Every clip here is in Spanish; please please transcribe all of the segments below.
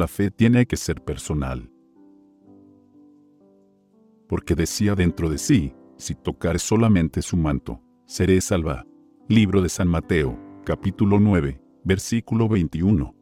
La fe tiene que ser personal. Porque decía dentro de sí, si tocare solamente su manto, seré salva. Libro de San Mateo, capítulo 9, versículo 21.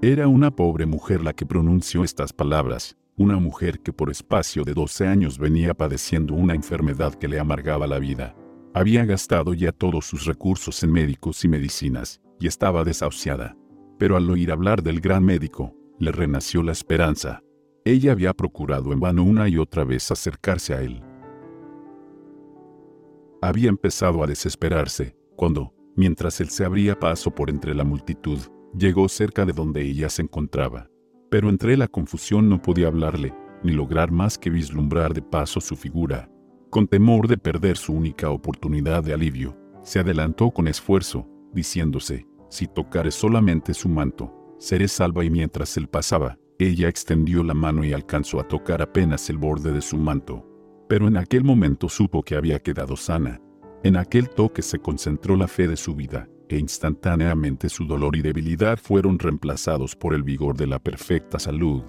Era una pobre mujer la que pronunció estas palabras, una mujer que por espacio de 12 años venía padeciendo una enfermedad que le amargaba la vida. Había gastado ya todos sus recursos en médicos y medicinas, y estaba desahuciada. Pero al oír hablar del gran médico, le renació la esperanza. Ella había procurado en vano una y otra vez acercarse a él. Había empezado a desesperarse, cuando, mientras él se abría paso por entre la multitud, Llegó cerca de donde ella se encontraba, pero entre la confusión no podía hablarle, ni lograr más que vislumbrar de paso su figura. Con temor de perder su única oportunidad de alivio, se adelantó con esfuerzo, diciéndose, si tocare solamente su manto, seré salva y mientras él pasaba, ella extendió la mano y alcanzó a tocar apenas el borde de su manto. Pero en aquel momento supo que había quedado sana. En aquel toque se concentró la fe de su vida, e instantáneamente su dolor y debilidad fueron reemplazados por el vigor de la perfecta salud.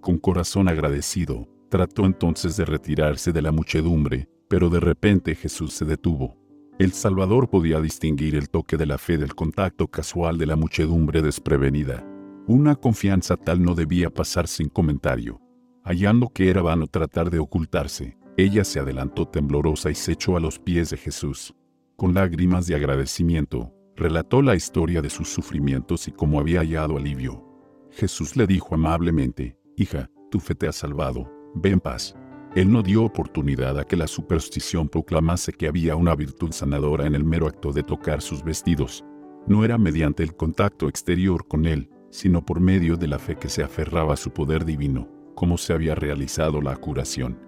Con corazón agradecido, trató entonces de retirarse de la muchedumbre, pero de repente Jesús se detuvo. El Salvador podía distinguir el toque de la fe del contacto casual de la muchedumbre desprevenida. Una confianza tal no debía pasar sin comentario. Hallando que era vano tratar de ocultarse, ella se adelantó temblorosa y se echó a los pies de Jesús. Con lágrimas de agradecimiento, relató la historia de sus sufrimientos y cómo había hallado alivio. Jesús le dijo amablemente, Hija, tu fe te ha salvado, ve en paz. Él no dio oportunidad a que la superstición proclamase que había una virtud sanadora en el mero acto de tocar sus vestidos. No era mediante el contacto exterior con Él, sino por medio de la fe que se aferraba a su poder divino, como se había realizado la curación.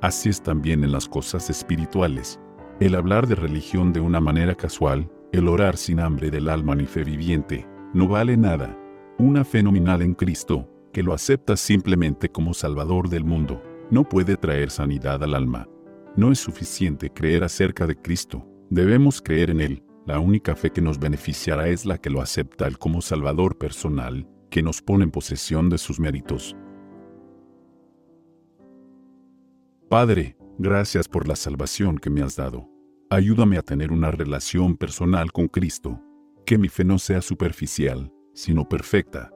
Así es también en las cosas espirituales. El hablar de religión de una manera casual, el orar sin hambre del alma ni fe viviente, no vale nada. Una fe nominal en Cristo, que lo acepta simplemente como Salvador del mundo, no puede traer sanidad al alma. No es suficiente creer acerca de Cristo, debemos creer en Él. La única fe que nos beneficiará es la que lo acepta Él como Salvador personal, que nos pone en posesión de sus méritos. Padre, gracias por la salvación que me has dado. Ayúdame a tener una relación personal con Cristo. Que mi fe no sea superficial, sino perfecta.